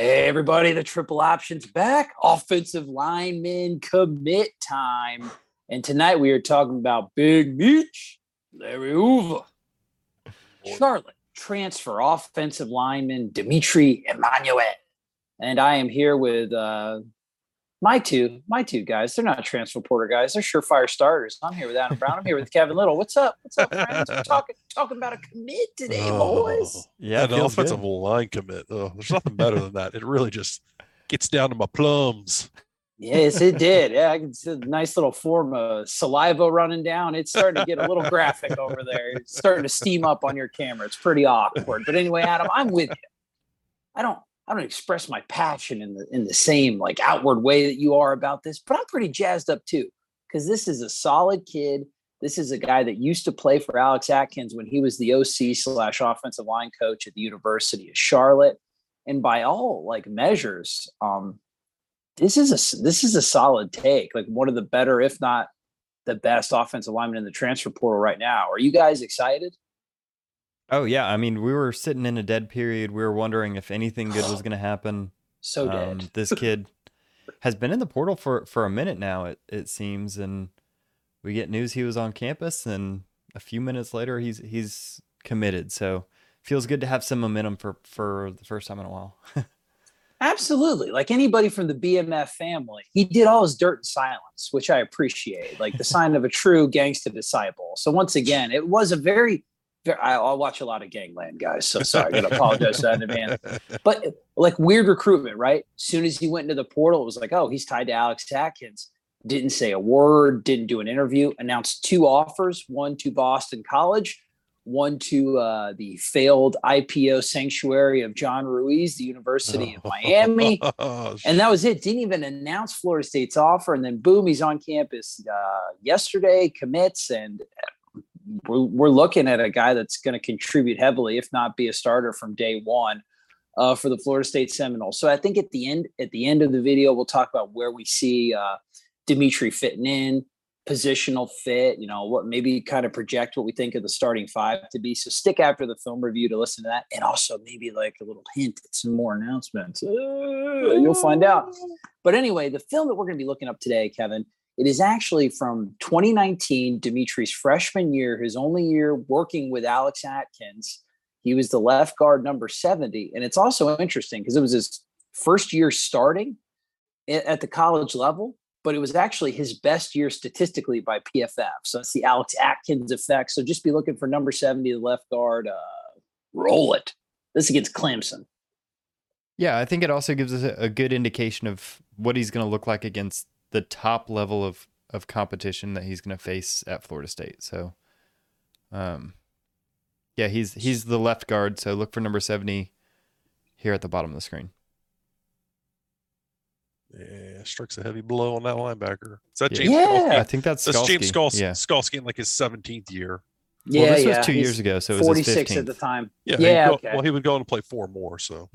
Hey, everybody, the triple options back. Offensive lineman commit time. And tonight we are talking about Big Meech, Larry Hoover, Charlotte transfer offensive lineman Dimitri Emmanuel. And I am here with uh, my two, my two guys. They're not transfer porter guys. They're surefire starters. I'm here with Adam Brown. I'm here with Kevin Little. What's up? What's up, friends? We're talking talking about a commit today, oh. boys. Yeah, an feels offensive good. line commit. Oh, there's nothing better than that. It really just gets down to my plums. Yes, it did. Yeah, I can see the nice little form of saliva running down. It's starting to get a little graphic over there. It's starting to steam up on your camera. It's pretty awkward. But anyway, Adam, I'm with you. I don't I don't express my passion in the in the same like outward way that you are about this, but I'm pretty jazzed up too. Because this is a solid kid. This is a guy that used to play for Alex Atkins when he was the OC slash offensive line coach at the University of Charlotte. And by all like measures, um, this is a this is a solid take, like one of the better, if not the best offensive lineman in the transfer portal right now. Are you guys excited? Oh yeah, I mean, we were sitting in a dead period. We were wondering if anything good was going to happen. So dead. Um, this kid has been in the portal for for a minute now. It it seems, and we get news he was on campus, and a few minutes later he's he's committed. So feels good to have some momentum for for the first time in a while. Absolutely. Like anybody from the BMF family, he did all his dirt in silence, which I appreciate, like the sign of a true gangster disciple. So once again, it was a very, I, I'll watch a lot of Gangland guys. So sorry, I gotta apologize that in advance. But like weird recruitment, right? As soon as he went into the portal, it was like, oh, he's tied to Alex Atkins. Didn't say a word, didn't do an interview, announced two offers, one to Boston College, one to uh, the failed IPO sanctuary of John Ruiz, the University of Miami. And that was it. Didn't even announce Florida State's offer. And then boom, he's on campus uh, yesterday, commits. And we're, we're looking at a guy that's going to contribute heavily, if not be a starter from day one. Uh, for the Florida State Seminoles. So I think at the end at the end of the video, we'll talk about where we see uh, Dimitri fitting in, positional fit, you know, what maybe kind of project what we think of the starting five to be. So stick after the film review to listen to that. And also maybe like a little hint at some more announcements. Uh, you'll find out. But anyway, the film that we're going to be looking up today, Kevin, it is actually from 2019, Dimitri's freshman year, his only year working with Alex Atkins. He was the left guard number 70. And it's also interesting because it was his first year starting at the college level but it was actually his best year statistically by PFF. So it's the Alex Atkins effect. So just be looking for number 70, the left guard. Uh, roll it. This against Clemson. Yeah, I think it also gives us a, a good indication of what he's going to look like against the top level of of competition that he's going to face at Florida State. So, um, yeah, he's he's the left guard. So look for number seventy here at the bottom of the screen. Yeah, strikes a heavy blow on that linebacker. Is that James? Yeah. Skalski? I think that's That's Skalski. James Skalski, Yeah. Skalski in like his 17th year. Yeah, well, this yeah. was two he's years ago, so it was his 46 at the time. Yeah. Yeah, he'd go- okay. Well, he would go on to play four more. So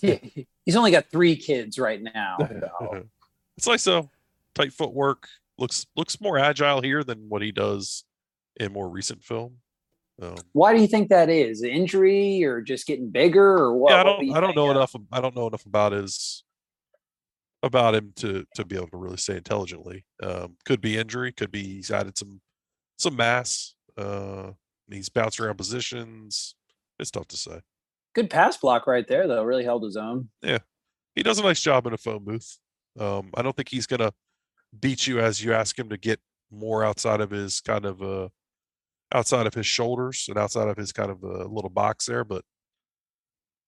he's only got three kids right now. so. it's nice though. Tight footwork. Looks looks more agile here than what he does in more recent film. Um, Why do you think that is? Injury or just getting bigger or what? yeah, I don't do I don't know enough. I don't know enough about his about him to to be able to really say intelligently. Um, could be injury. Could be he's added some some mass. Uh, he's bounced around positions. It's tough to say. Good pass block right there, though. Really held his own. Yeah, he does a nice job in a phone booth. Um, I don't think he's gonna beat you as you ask him to get more outside of his kind of uh outside of his shoulders and outside of his kind of a little box there, but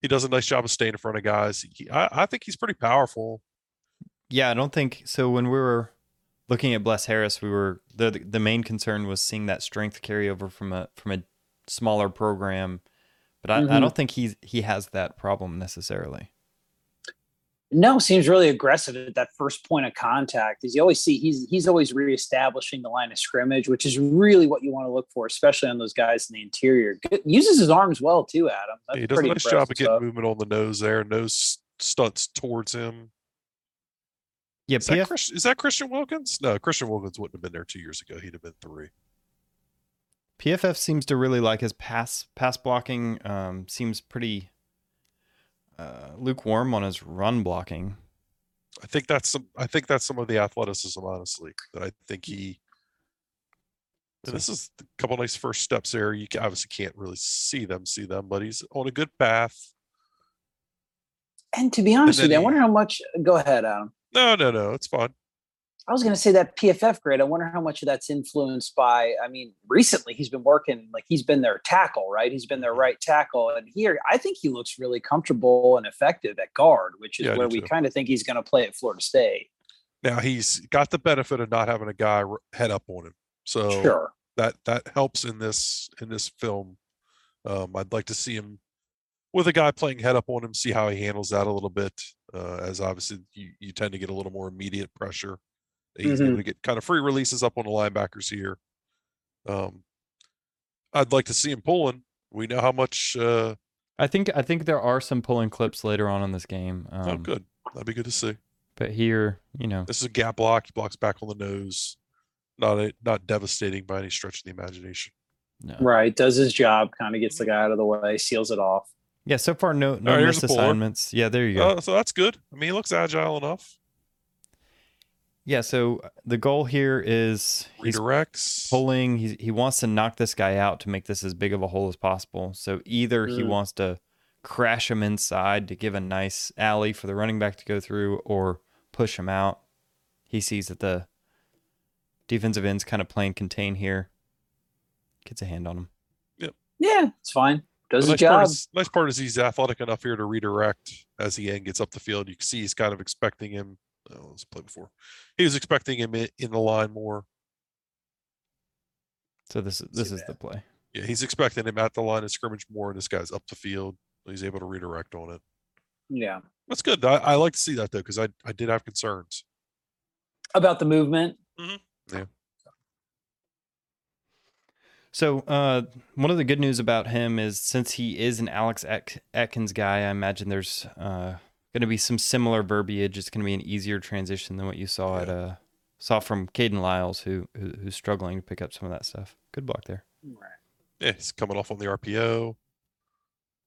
he does a nice job of staying in front of guys. He, I, I think he's pretty powerful. Yeah, I don't think so. When we were looking at Bless Harris, we were the the main concern was seeing that strength carry over from a from a smaller program, but I, I Mhm. don't think he's he has that problem necessarily. No, seems really aggressive at that first point of contact. As you always see, he's he's always reestablishing the line of scrimmage, which is really what you want to look for, especially on those guys in the interior. Good, uses his arms well too, Adam. That's he does a pretty nice job of getting stuff. movement on the nose there. Nose stunts towards him. Yeah, Is that, PF, Chris, is that Christian Wilkins? No, Christian Wilkins wouldn't have been there two years ago. He'd have been three. PFF seems to really like his pass pass blocking. Um, seems pretty uh, lukewarm on his run blocking. I think that's some. I think that's some of the athleticism, honestly. That I think he. and this is a couple nice first steps there. You obviously can't really see them, see them, but he's on a good path. And to be honest with you, I wonder how much. Go ahead, Adam. No, no, no, it's fine. I was going to say that PFF grade. I wonder how much of that's influenced by. I mean, recently he's been working like he's been their tackle, right? He's been their Mm-hmm. right tackle, and here I think he looks really comfortable and effective at guard, which is Yeah, where we kind of think he's going to play at Florida State. Now he's got the benefit of not having a guy head up on him, so Sure. that that helps in this in this film. Um, I'd like to see him with a guy playing head up on him, see how he handles that a little bit. Uh, as obviously you, you tend to get a little more immediate pressure. He's able to get kind of free releases up on the linebackers here. Um, I'd like to see him pulling. We know how much. Uh, I think I think there are some pulling clips later on in this game. Um, oh, good. That'd be good to see. But here, you know, This is a gap block. He blocks back on the nose. Not a, not devastating by any stretch of the imagination. no. Right. Does his job, kind of gets the guy out of the way, seals it off. yeah. So far, no no right, here's missed assignments. Yeah, there you go. Uh, so that's good. I mean, he looks agile enough. Yeah, so uh, the goal here is he's Redirects. pulling. He he wants to knock this guy out to make this as big of a hole as possible. So either he Mm. wants to crash him inside to give a nice alley for the running back to go through, or push him out. He sees that the defensive end's kind of playing contain here. Gets a hand on him. Yep. Yeah, it's fine. Does The his nice part job. is nice part is he's athletic enough here to redirect as the end gets up the field. You can see he's kind of expecting him. Oh, let's play before. He was expecting him in, in the line more. So this is this See is the play. Yeah, he's expecting him at the line of scrimmage more, and this guy's up the field. He's able to redirect on it. Yeah. That's good. I, I like to see that though, because I, I did have concerns. About the movement. Yeah. So uh, one of the good news about him is since he is an Alex At- Atkins guy, I imagine there's uh, going to be some similar verbiage. It's going to be an easier transition than what you saw at uh, saw from Kayden Lyles, who, who who's struggling to pick up some of that stuff. Good block there. Right. Yeah, he's coming off on the RPO.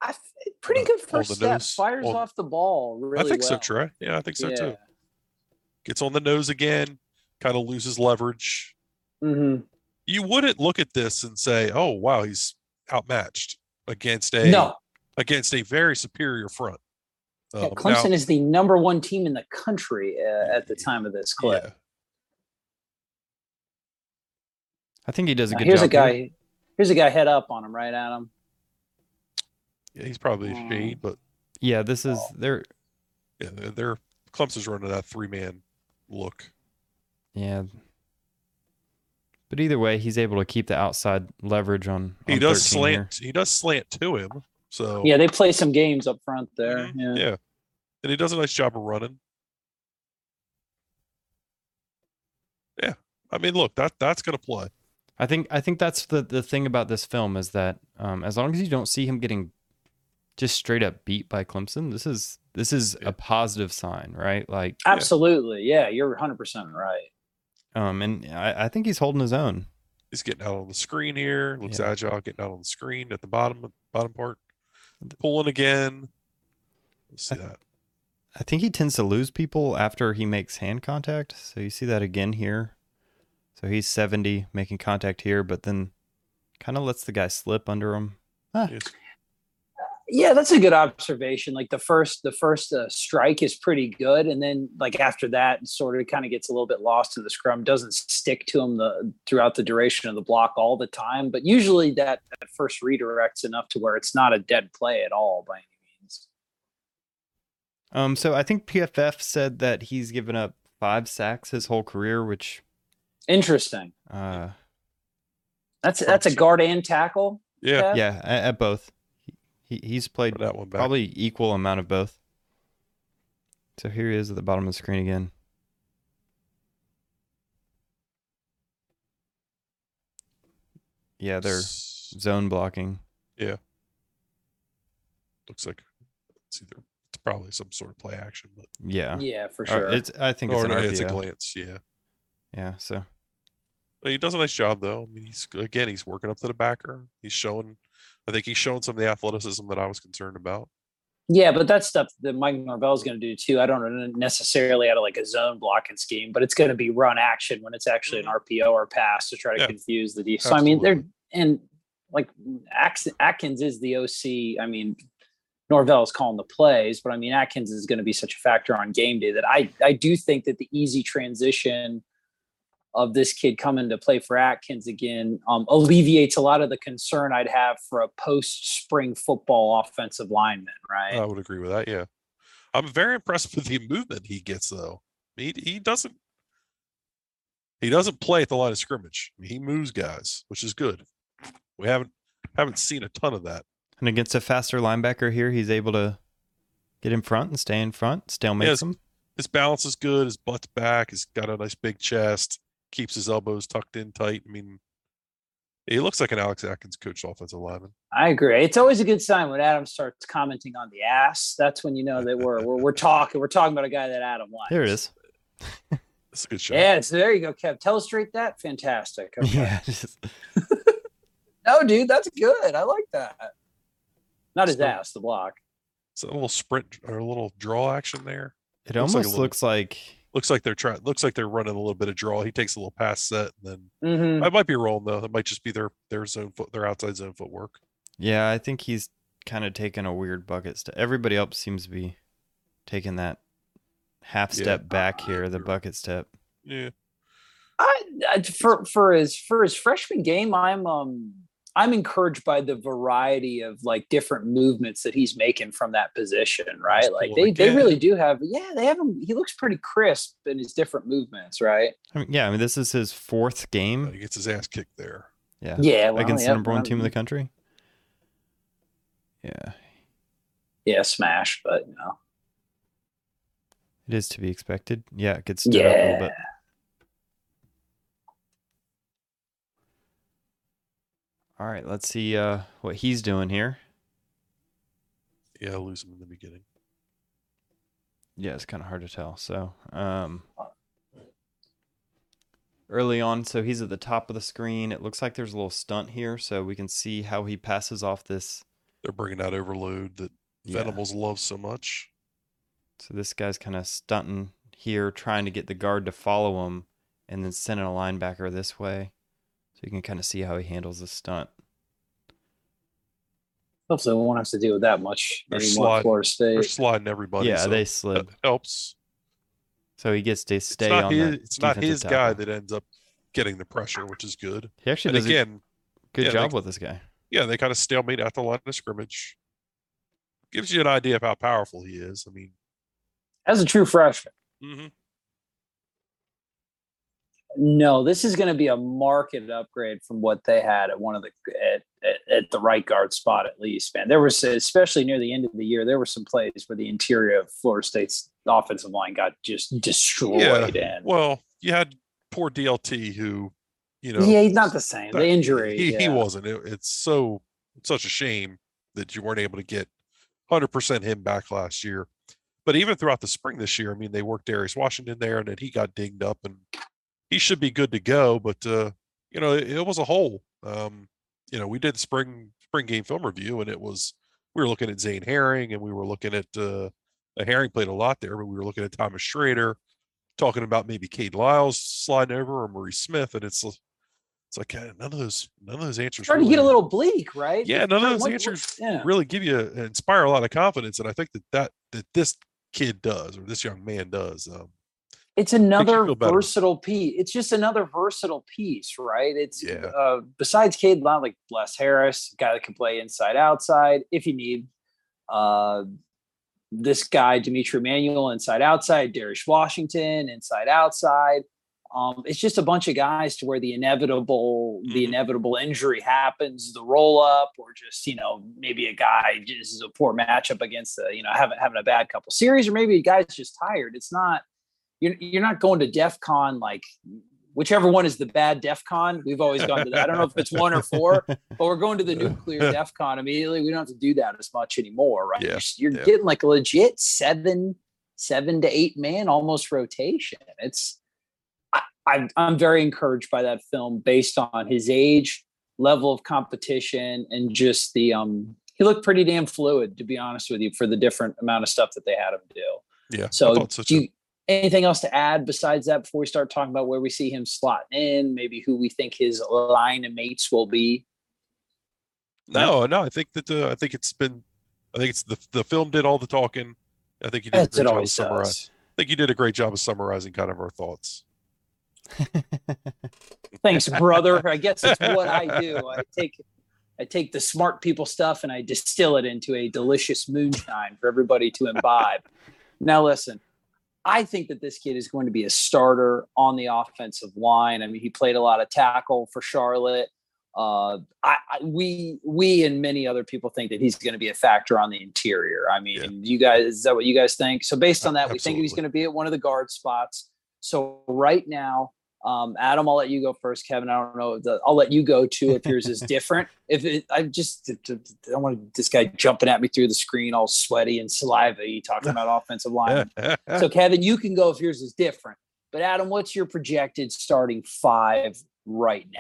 I f- pretty Uh, good first step. nose, Fires on- off the ball really I think so, well. Trey. Yeah, I think so too. Gets on the nose again, kind of loses leverage. Mhm. You wouldn't look at this and say, "Oh, wow, he's outmatched against a No, against a very superior front." Yeah, Um, Clemson now- is the number one team in the country uh, at the time of this clip. yeah, I think he does a Now, good here's job. a guy. here. Here's a guy head up on him, right, Adam? yeah, he's probably a Mm. shade, but Yeah, this is Oh. they're Yeah, they're, they're Clemson's running that three man look. Yeah. But either way, he's able to keep the outside leverage on. He does 13 here. slant. He does slant to him. So Yeah, they play some games up front there. Yeah. yeah, and he does a nice job of running. Yeah, I mean, look, that that's gonna play. I think I think that's the the thing about this film is that um, as long as you don't see him getting just straight up beat by Clemson, this is this is Yeah. a positive sign, right? Like, Absolutely. Yeah, you're 100% right. um, and I, I think he's holding his own. He's getting out on the screen here. Looks Yeah. agile, getting out on the screen at the bottom bottom part. Pulling again. Let's see that. I think he tends to lose people after he makes hand contact. So you see that again here. So he's 70 making contact here, but then kind of lets the guy slip under him. Ah, Yes. Yeah, that's a good observation. Like the first, the first uh, strike is pretty good, and then like after that, sort of kind of gets a little bit lost in the scrum. Doesn't stick to him the throughout the duration of the block all the time, but usually that, that first redirects enough to where it's not a dead play at all by any means. Um, so I think PFF said that he's given up five sacks his whole career, which Interesting. uh, That's that's a guard and tackle. Yeah, yeah, at, at both. He, he's played that one back. probably equal amount of both. So here he is at the bottom of the screen again. Yeah, they're S- zone blocking. Yeah. Looks like it's either it's probably some sort of play action, but Yeah, Yeah, for Or sure. it's I think it's or an no, RPO. it's a glance. Yeah, Yeah, so he does a nice job though. I mean, he's again, he's working up to the backer. He's showing. I think he's shown some of the athleticism that I was concerned about. Yeah, but that's stuff that Mike Norvell is going to do too. I don't necessarily out of like a zone blocking scheme, but it's going to be run action when it's actually an mm-hmm. RPO or pass to try to Yeah, confuse the defense. So I mean, they're and like Atkins is the OC. I mean, Norvell is calling the plays, but I mean Atkins is going to be such a factor on game day that I I do think that the easy transition of this kid coming to play for Atkins again um, alleviates a lot of the concern I'd have for a post spring football offensive lineman, right? I would agree with that. Yeah, I'm very impressed with the movement he gets though. He he doesn't he doesn't play at the line of scrimmage. He moves guys, which is good. We haven't haven't seen a ton of that. and against a faster linebacker here, he's able to get in front and stay in front, stalemates Yes. him. His balance is good. His butt's back. He's got a nice big chest. Keeps his elbows tucked in tight. I mean, he looks like an Alex Atkins coached offensive lineman. I agree. It's always a good sign when Adam starts commenting on the ass. That's when you know that we're we're, we're talking. We're talking about a guy that Adam likes. There it is. That's a good shot. Yeah, so there you go, Kev. Illustrate that. Fantastic. Okay. Yeah, just- No, dude, that's good. I like that. Not his So- ass, the block. It's a little sprint or a little draw action there. it Looks like a almost little- looks like Looks like they're trying. Looks like they're running a little bit of draw. He takes a little pass set, and then Mm-hmm. I might be wrong though. It might just be their their zone foot, their outside zone footwork. Yeah, I think he's kind of taking a weird bucket step. Everybody else seems to be taking that half Yeah. step back here, the bucket step. Yeah, I, I for for his for his freshman game, I'm um I'm encouraged by the variety of like different movements that he's making from that position, right? He's Like pulling they, they again. really do have yeah, they have him he looks pretty crisp in his different movements, right? I mean, yeah, I mean this is his fourth Uh, game. he gets his ass kicked there. Yeah, Yeah, well, against yeah, the number one team in um, the country. Yeah, Yeah, smash, but you know. it is to be expected. Yeah, it gets stood up a little Yeah. bit. All right, let's see uh, what he's doing here. Yeah, I'll lose him in the beginning. Yeah, it's kind of hard to tell. So, um, early on, so he's at the top of the screen. It looks like there's a little stunt here, so we can see how he passes off this. They're bringing out overload that Yeah. Venables love so much. So this guy's kind of stunting here, trying to get the guard to follow him, and then sending a linebacker this way, so you can kind of see how he handles the stunt. Hopefully we won't have to deal with that much They're anymore. sliding- Florida They're sliding everybody. yeah, so they that slid, helps. so he gets to stay it's not on his, that. it's not defensive his guy that ends up getting the pressure, which is good. He actually And does a again, good yeah, job like- with this guy. yeah, they kind of stalemate at the line of scrimmage. Gives you an idea of how powerful he is. I mean, as a true freshman. hmm No, this is going to be a market upgrade from what they had at one of the at, at, at the right guard spot at least. Man, there was especially near the end of the year, there were some plays where the interior of Florida State's offensive line got just destroyed. And Well, you had poor DLT who, you know, yeah, he's not the same. The injury, He, he wasn't. It, it's so it's such a shame that you weren't able to get 100% him back last year. But even throughout the spring this year, I mean, they worked Darius Washington there, and then he got dinged up, and he should be good to go. But uh, you know, it, it was a hole. Um, you know, we did spring spring game film review, and it was we were looking at Zane Herring, and we were looking at uh, uh, Herring played a lot there, but we were looking at Thomas Shrader, talking about maybe Cade Lyles sliding over or Maurice Smith, and it's it's like uh, none of those none of those answers. starting to get a little bleak, right? yeah, none of those what- answers yeah. really give you inspire a lot of confidence, and I think that that that this kid does or this young man does. Um, it's another versatile piece. It's just another versatile piece, right? It's Yeah. uh, besides Cade Lyon, like Bless Harris, guy that can play inside outside if you need. Uh, this guy Dimitri Emmanuel inside outside, Darius Washington inside outside. Um, it's just a bunch of guys to where the inevitable the Mhm. inevitable injury happens, the roll up, or just you know maybe a guy just is a poor matchup against the you know having having a bad couple series, or maybe a guy's just tired. It's not you're you're not going to DEF CON like whichever one is the bad DEF CON. We've always gone to that. I don't know if it's one or four, but we're going to the nuclear DEF CON immediately. We don't have to do that as much anymore, right? Yeah, You're, you're yeah. getting like a legit seven, seven to eight man almost rotation. It's I, I'm I'm very encouraged by that film based on his age, level of competition, and just the um. He looked pretty damn fluid, to be honest with you, for the different amount of stuff that they had him do. yeah, I So, so do you, anything else to add besides that before we start talking about where we see him slotting in, maybe who we think his line of mates will be? No, no, I think that uh, I think it's been, I think it's the the film did all the talking. I think you did As a great job of summarizing. I think you did a great job of summarizing kind of our thoughts. Thanks, brother. I guess it's what I do. I take I take the smart people stuff and I distill it into a delicious moonshine for everybody to imbibe. now listen, I think that this kid is going to be a starter on the offensive line. I mean, he played a lot of tackle for Charlotte. Uh, I, I we we and many other people think that he's going to be a factor on the interior. I mean, Yeah. you guys, is that what you guys think? So based on Uh, that, we think he's going to be at one of the guard spots. So right now, um, Adam, I'll let you go first. Kevin, I don't know. The, I'll let you go too if yours is different. If it, I just, I don't want this guy jumping at me through the screen, all sweaty and saliva. talking about offensive line. so Kevin, you can go if yours is different. But Adam, what's your projected starting five right now?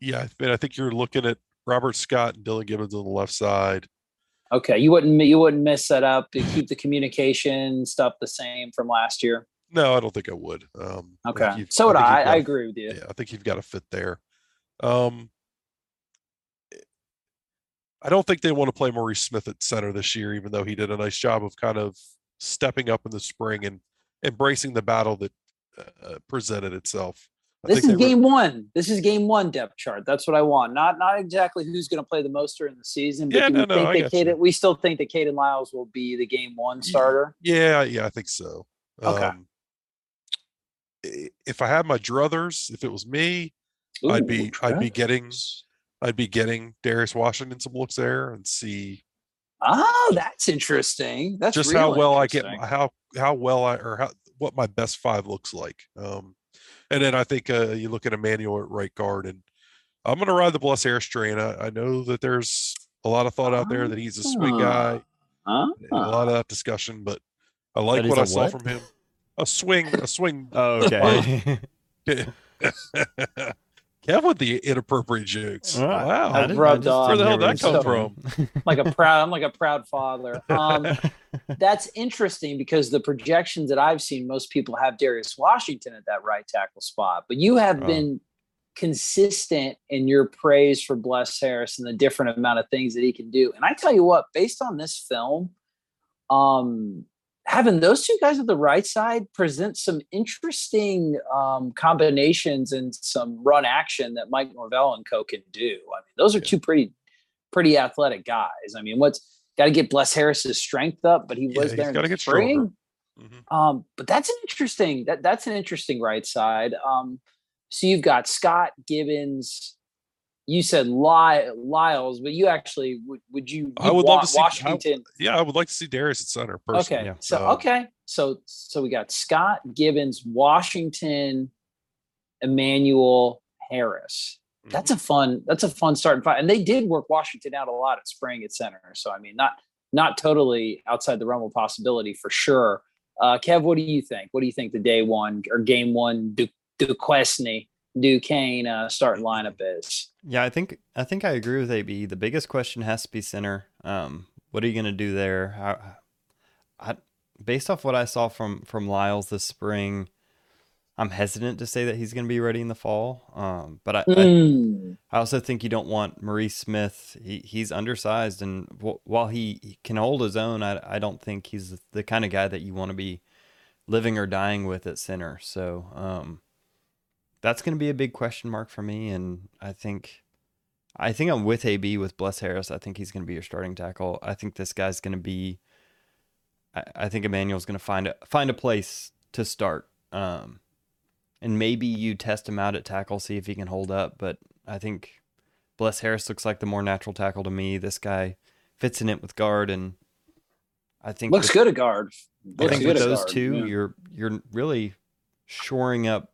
yeah, I mean, I think you're looking at Robert Scott and Dillan Gibbons on the left side. Okay, you wouldn't you wouldn't mess that up to keep the communication stuff the same from last year. No, I don't think I would. Um, Okay, you've- so would I. I got a- agree with you. Yeah, I think you've got a fit there. Um, I don't think they want to play Maurice Smith at center this year, even though he did a nice job of kind of stepping up in the spring and embracing the battle that uh, presented itself. I This is game one. This is game one depth chart. That's what I want. Not not exactly who's going to play the most during the season, but Yeah, do we no, no, I think got that. Kayden, we still think that Kayden Lyles will be the game one starter. Yeah, yeah, I think so. Okay. Um, i- if I had my druthers, if it was me, I'd Ooh, be I'd be getting I'd be getting Darius Washington some looks there and see Oh, that's interesting. That's just how well I get how how well I or how what my best five looks like. Um, and then I think uh, you look at Emmanuel at right guard, and I'm going to ride the Bless Harris train. I, I know that there's a lot of thought out there that he's a sweet guy, Huh? and a lot of that discussion, but I like what I saw what? from him. A swing, a swing. Oh, okay. Kev with the inappropriate jokes. Ah, wow. I didn't- I rubbed off. Where the hell did that come saw from? like a proud. I'm like a proud father. Um, that's interesting because the projections that I've seen, most people have Darius Washington at that right tackle spot, but you have Oh. been consistent in your praise for Bless Harris and the different amount of things that he can do. And I tell you what, based on this film, um, having those two guys at the right side present some interesting um, combinations and some run action that Mike Norvell and Co can do. I mean, those are two pretty, pretty athletic guys. I mean, what's got to get Bless Harris's strength up, but he was he's there in the get spring. Mhm. Um, but that's an interesting that that's an interesting right side. Um, so you've got Scott Gibbons. You said Ly- Lyles, but you actually would would you? I you'd would love to see I- Washington. Yeah, I would like to see Darius at center. Personally. Okay, so Um, okay, so so we got Scott Gibbons, Washington, Emmanuel Harris. mhm. That's a fun. That's a fun starting five, and they did work Washington out a lot at spring at center. So I mean, not not totally outside the realm of possibility for sure. Uh, Kev, what do you think? What do you think the day one or game one Du- Duquesne Duquesne uh, starting lineup is? Yeah, I think I think I agree with AB. The biggest question has to be center. Um, what are you going to do there? How, I, based off what I saw from from Lyles this spring, I'm hesitant to say that he's going to be ready in the fall. Um, but I, I Mm, I also think you don't want Maurice Smith. He he's undersized, and w- while he, he can hold his own, I I don't think he's the kind of guy that you want to be living or dying with at center. So um, that's going to be a big question mark for me, and I think I think I'm with AB with Bless Harris. I think he's going to be your starting tackle. I think this guy's going to be. I, I think Emmanuel's going to find a find a place to start. Um, and maybe you test him out at tackle, see if he can hold up. But I think Bless Harris looks like the more natural tackle to me. This guy fits in it with guard, and I think looks with- good at guard. I think good with those guard, two, yeah. you're you're really shoring up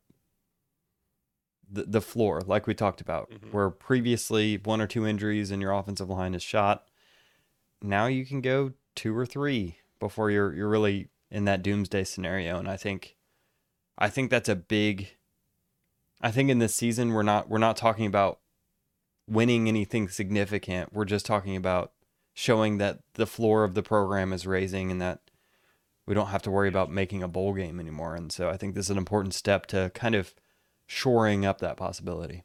the the floor, like we talked about, Mhm. where previously one or two injuries and your offensive line is shot. Now you can go two or three before you're you're really in that doomsday scenario, and I think I think that's a big. I think in this season we're not we're not talking about winning anything significant. We're just talking about showing that the floor of the program is raising and that we don't have to worry about making a bowl game anymore. And so I think this is an important step to kind of shoring up that possibility.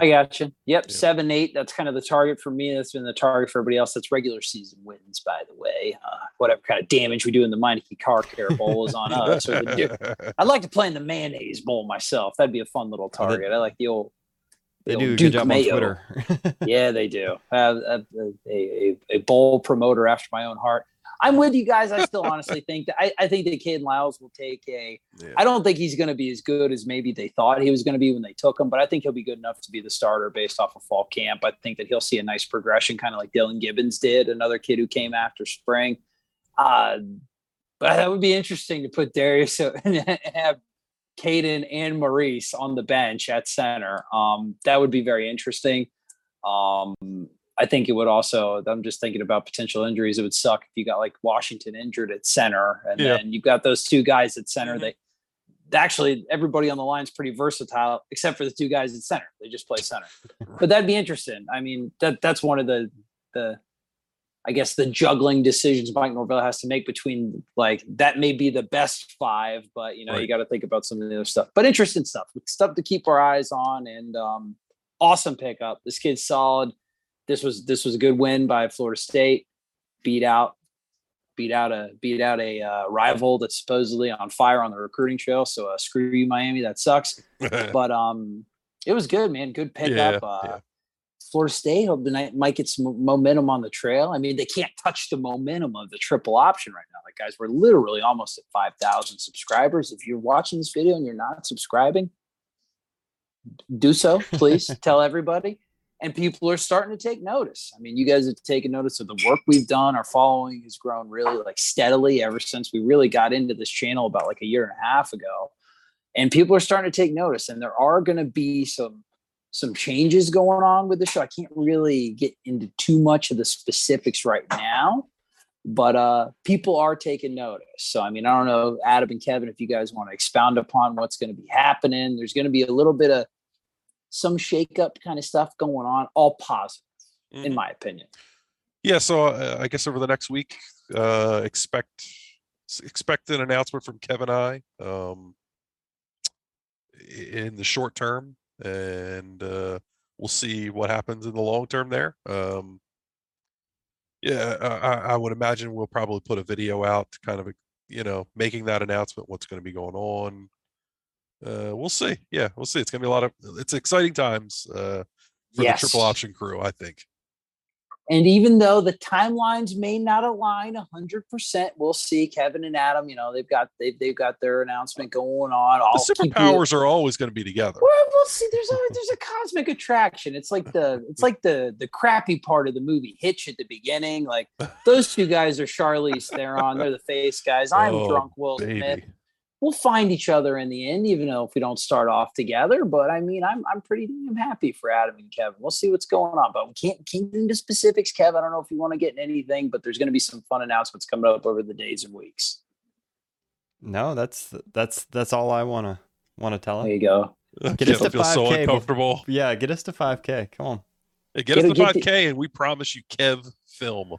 I got you. Yep, Yeah. seven, eight. That's kind of the target for me. That's been the target for everybody else. That's regular season wins, by the way. Uh, whatever kind of damage we do in the Meineke Car Care Bowl is on us. Or the, I'd like to play in the mayonnaise bowl myself. That'd be a fun little Oh, they- target. I like the old. They the do a old good job Mayo. on Twitter. yeah, they do. Uh, a, a, a bowl promoter after my own heart. I'm with you guys. I still honestly think that I, I think that Kayden Lyles will take a. Yeah. I don't think he's going to be as good as maybe they thought he was going to be when they took him, but I think he'll be good enough to be the starter based off of fall camp. I think that he'll see a nice progression, kind of like Dillan Gibbons did, another kid who came after spring. Uh, but that would be interesting to put Darius and have Kayden and Maurice on the bench at center. Um, that would be very interesting. Um, I think it would also. I'm just thinking about potential injuries. It would suck if you got like Washington injured at center, and Yeah. then you've got those two guys at center. Mhm. They actually everybody on the line is pretty versatile, except for the two guys at center. They just play center. But that'd be interesting. I mean, that that's one of the the I guess the juggling decisions Mike Norvell has to make between like that may be the best five, but you know, you got to think about some of the other stuff. But interesting stuff, stuff to keep our eyes on, and um, awesome pickup. This kid's solid. This was this was a good win by Florida State. Beat out, beat out a beat out a uh, rival that's supposedly on fire on the recruiting trail. So uh, screw you, Miami. That sucks. But um, it was good, man. Good pickup. Yeah, uh, yeah. Florida State hope tonight might get some momentum on the trail. I mean, they can't touch the momentum of the triple option right now. Like, guys, we're literally almost at 5,000 subscribers. If you're watching this video and you're not subscribing, do so, please. Tell everybody. And people are starting to take notice. I mean, you guys have taken notice of the work we've done. Our following has grown really like steadily ever since we really got into this channel about like a year and a half ago. And people are starting to take notice. And there are going to be some some changes going on with the show. I can't really get into too much of the specifics right now, but uh, people are taking notice. So, I mean, I don't know, Adam and Kevin, if you guys want to expound upon what's going to be happening. There's going to be a little bit of some shakeup kind of stuff going on, all positive, in Mhm. my opinion. yeah so uh, i guess over the next week uh expect expect an announcement from kevin i um in the short term and uh we'll see what happens in the long term there um yeah I, I- I would imagine we'll probably put a video out to kind of you know making that announcement what's going to be going on uh we'll see yeah we'll see it's gonna be a lot of it's exciting times uh for Yes. the triple option crew i think And even though the timelines may not align 100%, we'll see Kevin and Adam, you know, they've got they've, they've got their announcement going on. I'll the superpowers are always going to be together. well, we'll see. There's a there's a cosmic attraction. It's like the it's like the the crappy part of the movie Hitch at the beginning. Like those two guys are Charlize Theron. They're the face guys. I'm Oh, drunk Will Smith. Baby. We'll find each other in the end, even though if we don't start off together. But I mean, I'm I'm pretty damn happy for Adam and Kevin. We'll see what's going on, but we can't can't get into specifics, Kev. I don't know if you want to get in anything, but there's going to be some fun announcements coming up over the days and weeks. No, that's that's that's all I wanna wanna tell him. There you go. Get us Kev to feels so 5K bef- uncomfortable. Yeah, get us to 5K. Come on. Hey, get us to the- 5K, and we promise you Kev film.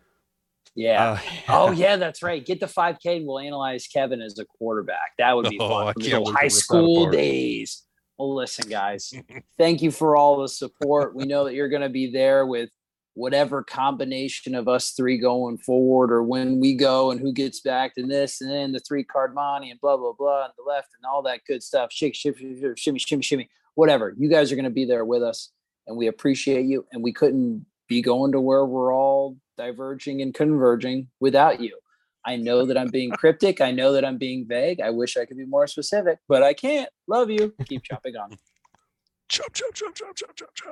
Yeah. Uh, Oh yeah, that's right. Get the 5K and we'll analyze Kevin as a quarterback. That would be Oh, fun. From his can't old wait to high school days. Well, listen, guys. thank you for all the support. We know that you're going to be there with whatever combination of us three going forward, or when we go and who gets back to this, and then the three card money and blah blah blah, and the left and all that good stuff. Shake, shake, shimmy, shimmy, shimmy. Whatever. You guys are going to be there with us, and we appreciate you. And we couldn't be going to where we're all diverging and converging without you. I know that I'm being cryptic. I know that I'm being vague. I wish I could be more specific, but I can't. Love you. Keep chopping on. Chop, chop, chop, chop, chop, chop, chop.